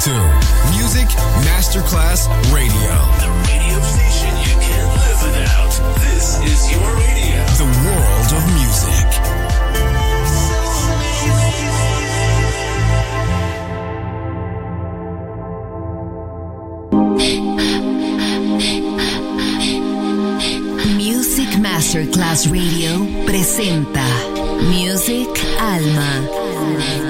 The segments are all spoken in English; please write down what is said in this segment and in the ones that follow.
to Music Masterclass Radio. The radio station you can't live without. This is your radio. The world of music. Music Masterclass Radio presenta Music Alma.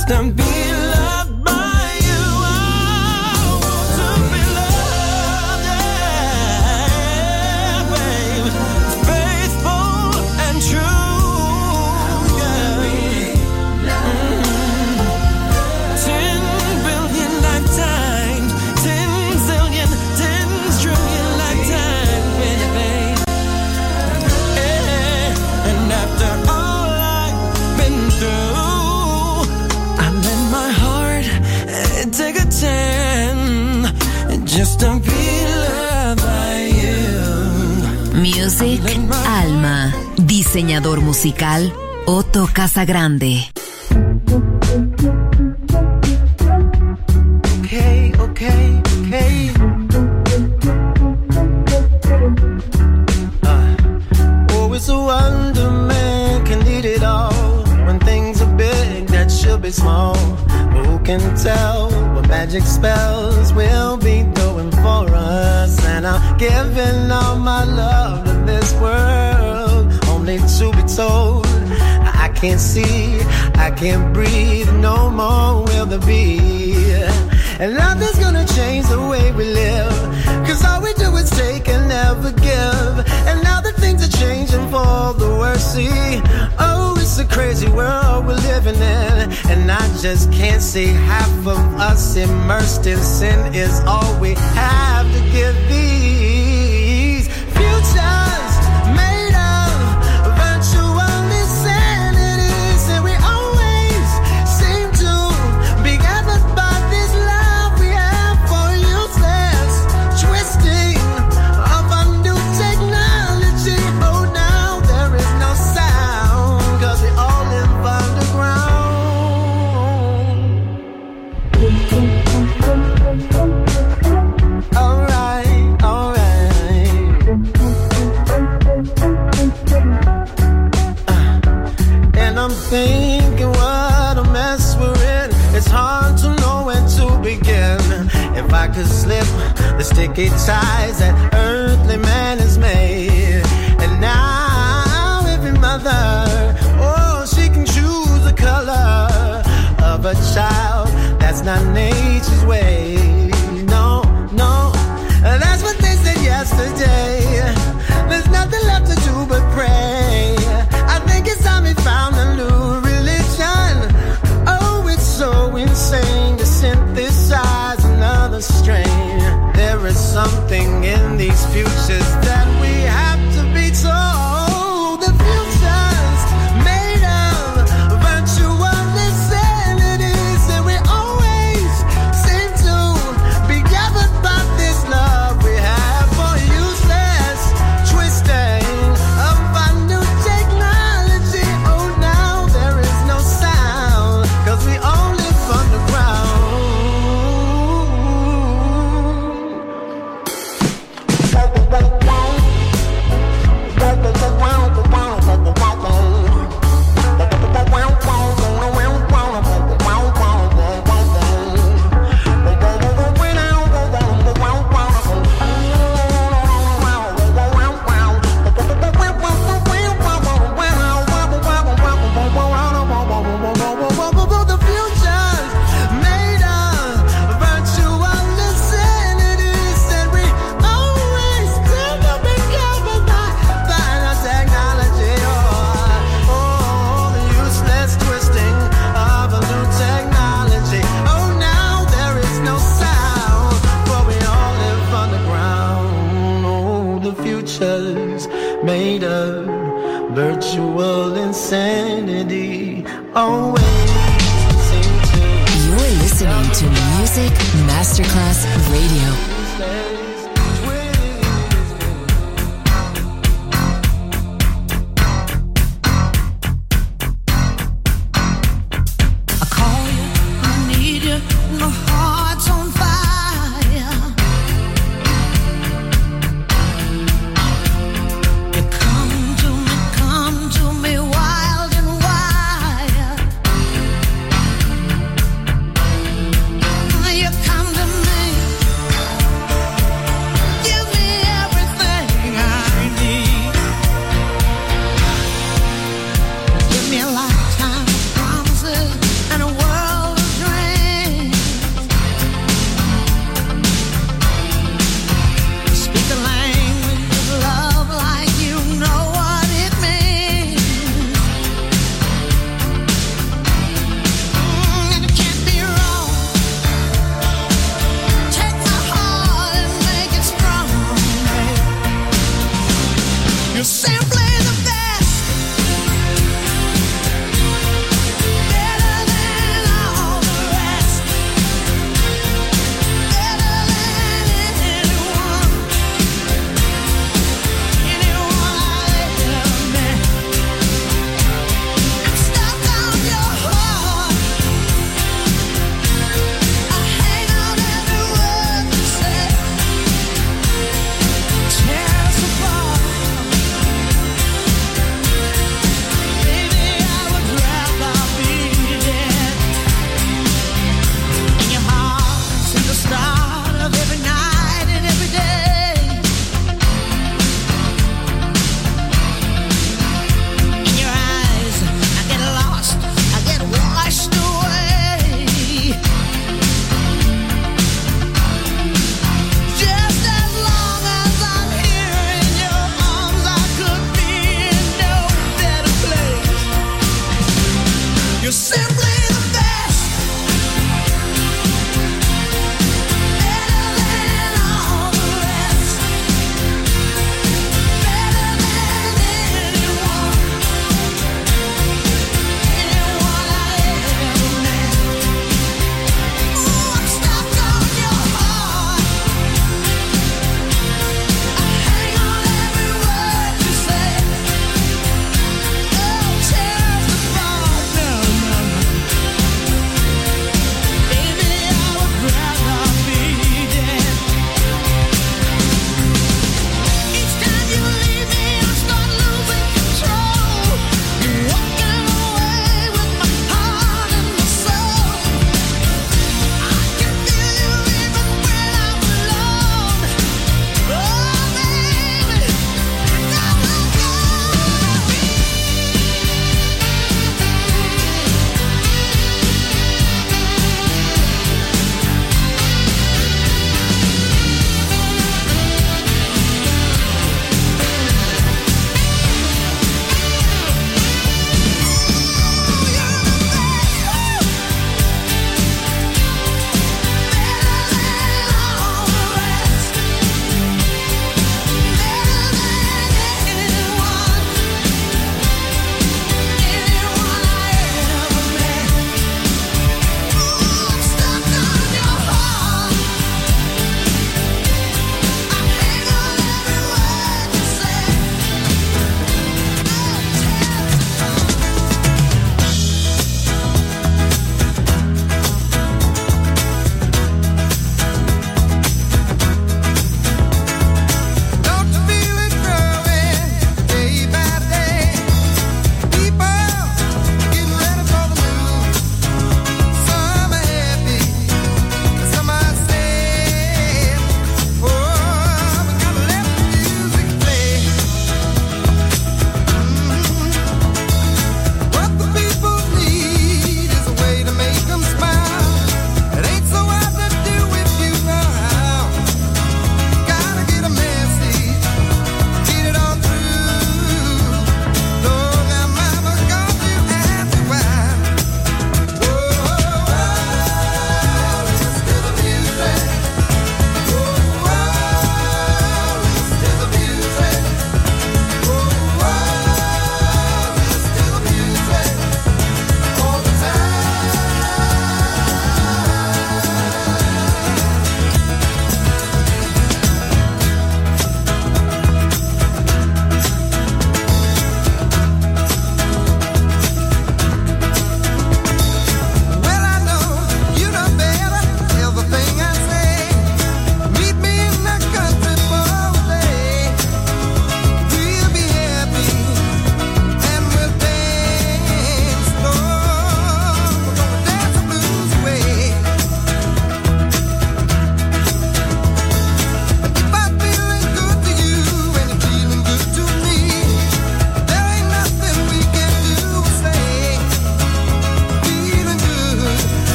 custom beat diseñador musical Otto Casagrande. Okay, okay, okay. Uh, oh, it's a wonder man can need it all. When things are big, that should be small. Who can tell what magic spells will be doing for us? And I'm giving all my love so. I can't see, I can't breathe, no more will there be. And nothing's gonna change the way we live. Cause all we do is take and never give. And now that things are changing for the worse, see. Oh, it's a crazy world we're living in. And I just can't see half of us immersed in sin is all we have to give thee.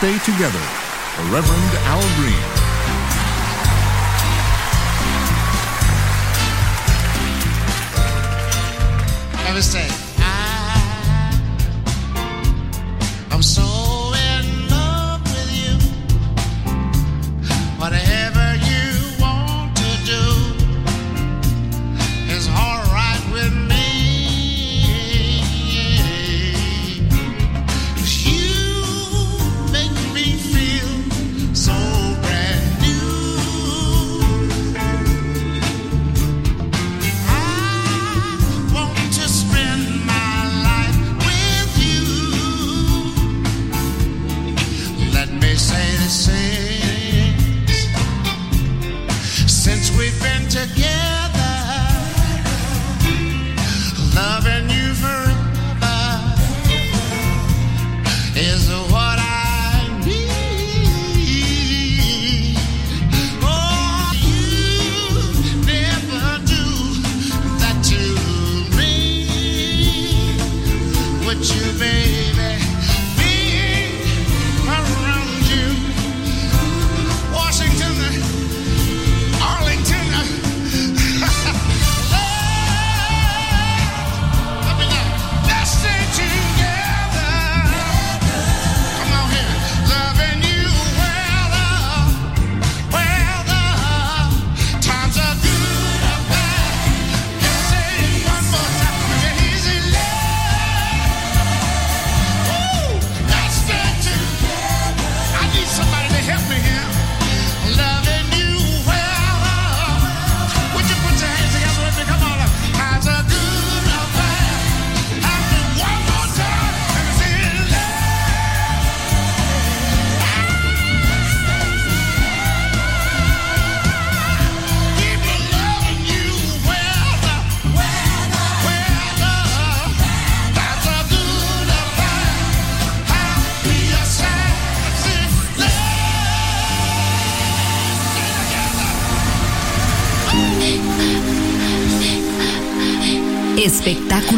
Stay Together, the Reverend Al Green. Have a say. is a